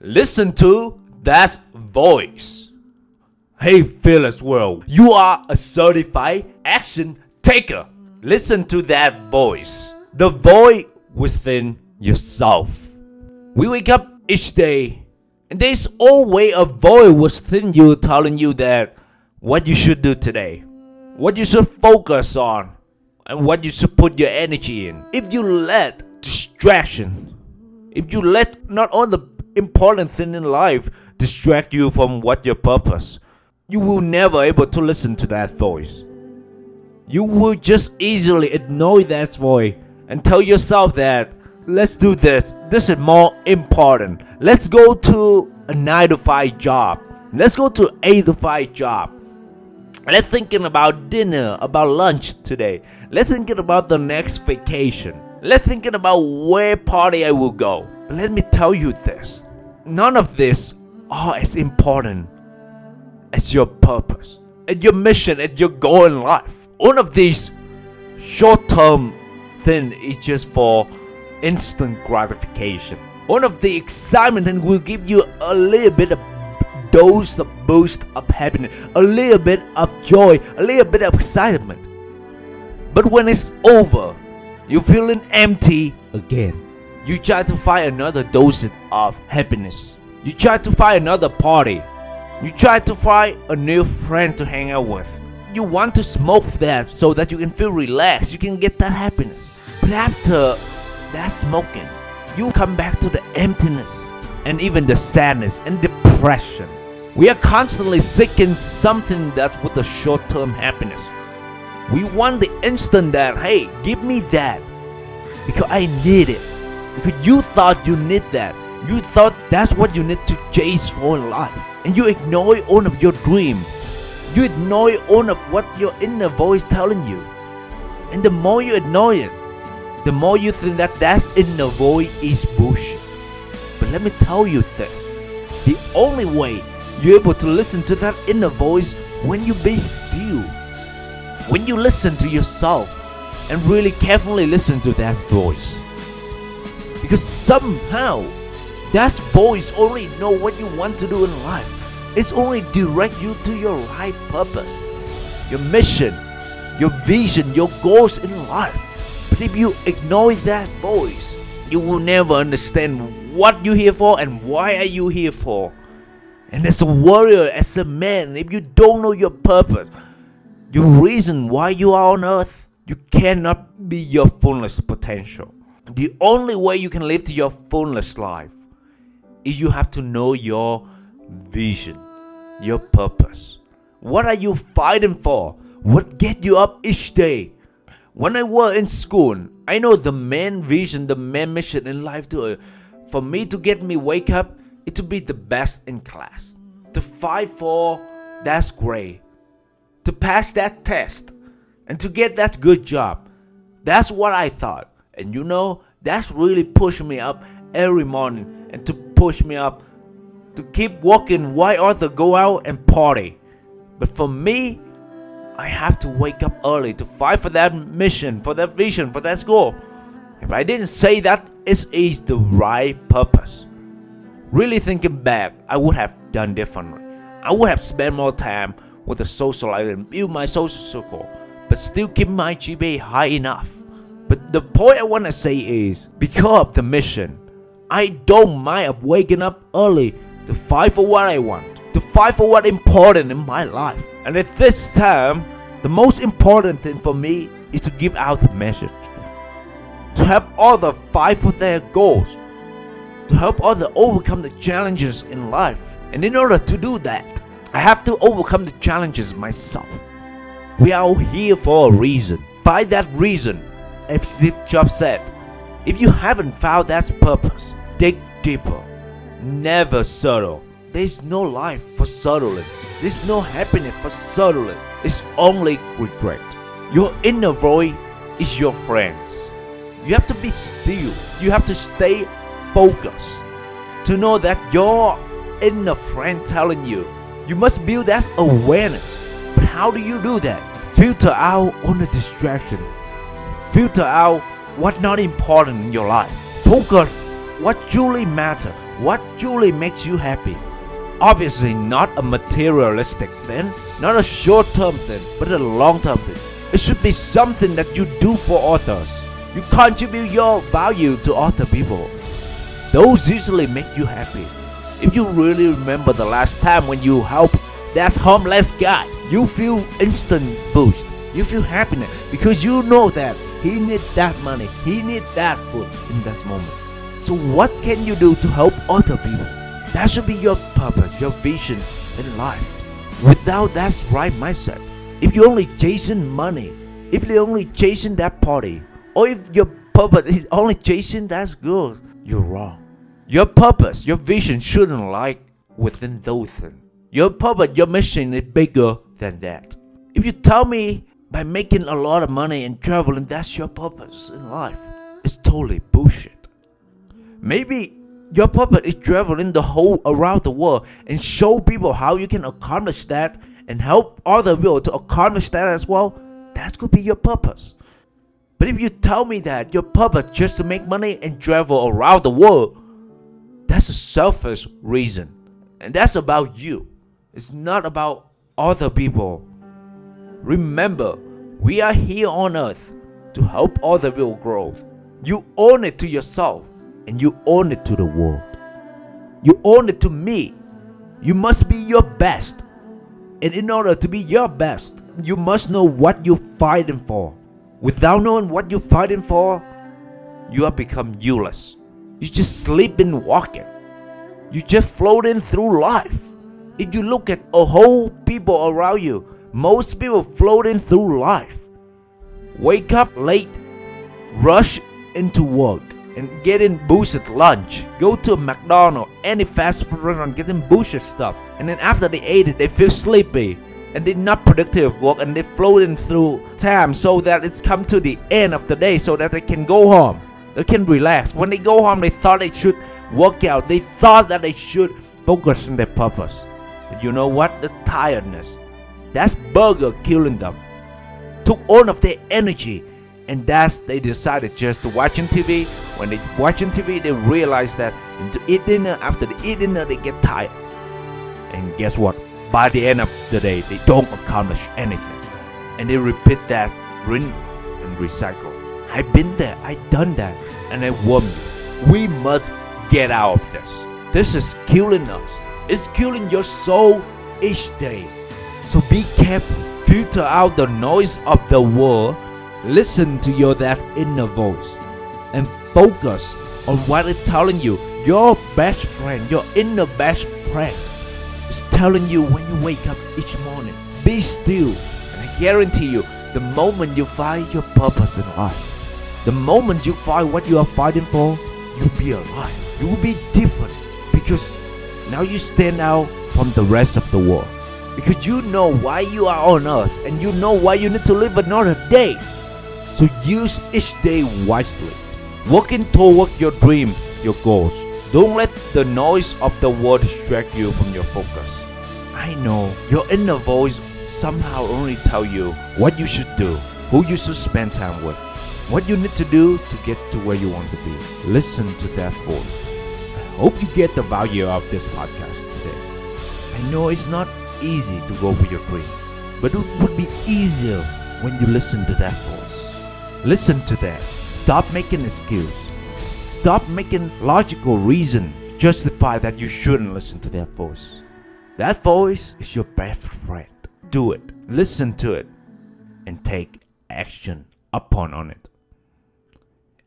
Listen to that voice. Hey, fearless world, you are a certified action taker. Listen to that voice, the voice within yourself. We wake up each day, and there's always a voice within you telling you that what you should do today, what you should focus on, and what you should put your energy in. If you let distraction, if you let not all the important thing in life distract you from what your purpose, you will never able to listen to that voice. You will just easily ignore that voice and tell yourself that let's do this. This is more important. Let's go to a 9 to 5 job. Let's go to 8 to 5 job. Let's thinking about dinner, about lunch today. Let's thinking about the next vacation. Let's thinking about where party I will go. But let me tell you this. None of this are as important as your purpose, and your mission, and your goal in life. All of these short-term thing is just for instant gratification. One of the excitement and will give you a little bit of dose of boost of happiness, a little bit of joy, a little bit of excitement. But when it's over, you're feeling empty again. You try to find another dose of happiness. You try to find another party. You try to find a new friend to hang out with. You want to smoke that so that you can feel relaxed, you can get that happiness. But after that smoking, you come back to the emptiness and even the sadness and depression. We are constantly seeking something that with a short term happiness. We want the instant that, hey, give me that because I need it. Because you thought you need that. You thought that's what you need to chase for in life. And you ignore all of your dream. You ignore all of what your inner voice telling you. And the more you ignore it, the more you think that that inner voice is bullshit. But let me tell you this. The only way you're able to listen to that inner voice when you be still. When you listen to yourself and really carefully listen to that voice. Because somehow that voice only know what you want to do in life. It's only direct you to your right purpose, your mission, your vision, your goals in life. But if you ignore that voice, you will never understand what you're here for and why are you here for. And as a warrior, as a man, if you don't know your purpose, your reason why you are on earth, you cannot be your fullest potential. The only way you can live to your fullest life is you have to know your vision, your purpose. What are you fighting for? What get you up each day? When I was in school, I know the main vision, the main mission in life to uh, for me to get me wake up it to be the best in class. To fight for that's great. To pass that test and to get that good job. That's what I thought. And you know, that's really pushed me up every morning and to push me up to keep walking why Arthur go out and party. But for me, I have to wake up early to fight for that mission, for that vision, for that goal. If I didn't say that it is the right purpose, really thinking back, I would have done differently. I would have spent more time with the social and build my social circle, but still keep my GPA high enough. But the point I want to say is, because of the mission, I don't mind waking up early to fight for what I want, to fight for what important in my life. And at this time, the most important thing for me is to give out the message. To help others fight for their goals. To help others overcome the challenges in life. And in order to do that, I have to overcome the challenges myself. We are all here for a reason. By that reason. If Steve Jobs said, if you haven't found that purpose, dig deeper. Never settle. There's no life for settling. There's no happiness for settling. It's only regret. Your inner voice is your friends. You have to be still. You have to stay focused. To know that your inner friend telling you, you must build that awareness. But how do you do that? Filter out all the distraction. Filter out what not important in your life. Focus what truly matter, what truly makes you happy. Obviously, not a materialistic thing, not a short term thing, but a long term thing. It should be something that you do for others. You contribute your value to other people. Those usually make you happy. If you really remember the last time when you helped that homeless guy, you feel instant boost. You feel happiness because you know that he need that money, he need that food in that moment. So what can you do to help other people? That should be your purpose, your vision in life. Without that right mindset, if you're only chasing money, if you're only chasing that party, or if your purpose is only chasing that girl, you're wrong. Your purpose, your vision shouldn't lie within those things. Your purpose, your mission is bigger than that. If you tell me by making a lot of money and traveling, that's your purpose in life, it's totally bullshit. Maybe your purpose is traveling the whole around the world and show people how you can accomplish that and help other people to accomplish that as well. That could be your purpose. But if you tell me that your purpose just to make money and travel around the world, that's a selfish reason. And that's about you. It's not about other people. Remember, we are here on earth to help other people grow. You own it to yourself and you own it to the world. You own it to me. You must be your best. And in order to be your best, you must know what you're fighting for. Without knowing what you're fighting for, you have become useless. You just sleeping walking. You just floating through life. If you look at a whole people around you, most people floating through life. Wake up late, rush into work, and getting boosted lunch. Go to a McDonald's, any fast food restaurant, getting boosted stuff. And then after they ate it, they feel sleepy and they're not productive work and they're floating through time so that it's come to the end of the day so that they can go home. They can relax. When they go home, they thought they should work out. They thought that they should focus on their purpose. But you know what? The tiredness. That's burger killing them. Took all of their energy and that's they decided just to watching TV. When they watching TV, they realize that eat dinner after they eat dinner, they get tired. And guess what? By the end of the day, they don't accomplish anything, and they repeat that, rinse and recycle. I've been there, I've done that, and I warn you, we must get out of this. This is killing us. It's killing your soul each day. So be careful. Filter out the noise of the world Listen to your that inner voice and focus on what it's telling you. Your best friend, your inner best friend, is telling you when you wake up each morning. Be still, and I guarantee you, the moment you find your purpose in life, the moment you find what you are fighting for, you'll be alive. You will be different because now you stand out from the rest of the world. Because you know why you are on earth and you know why you need to live another day. So use each day wisely, working toward your dream, your goals. Don't let the noise of the world distract you from your focus. I know your inner voice somehow only tell you what you should do, who you should spend time with, what you need to do to get to where you want to be. Listen to that voice. I hope you get the value of this podcast today. I know it's not easy to go for your dream, but it would be easier when you listen to that voice. Listen to that. Stop making excuse. Stop making logical reason justify that you shouldn't listen to that voice. That voice is your best friend. Do it. Listen to it and take action upon on it.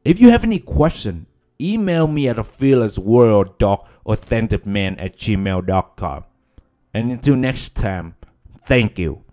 If you have any question, email me at a fearlessworld.authenticman at gmail.com. And until next time, thank you.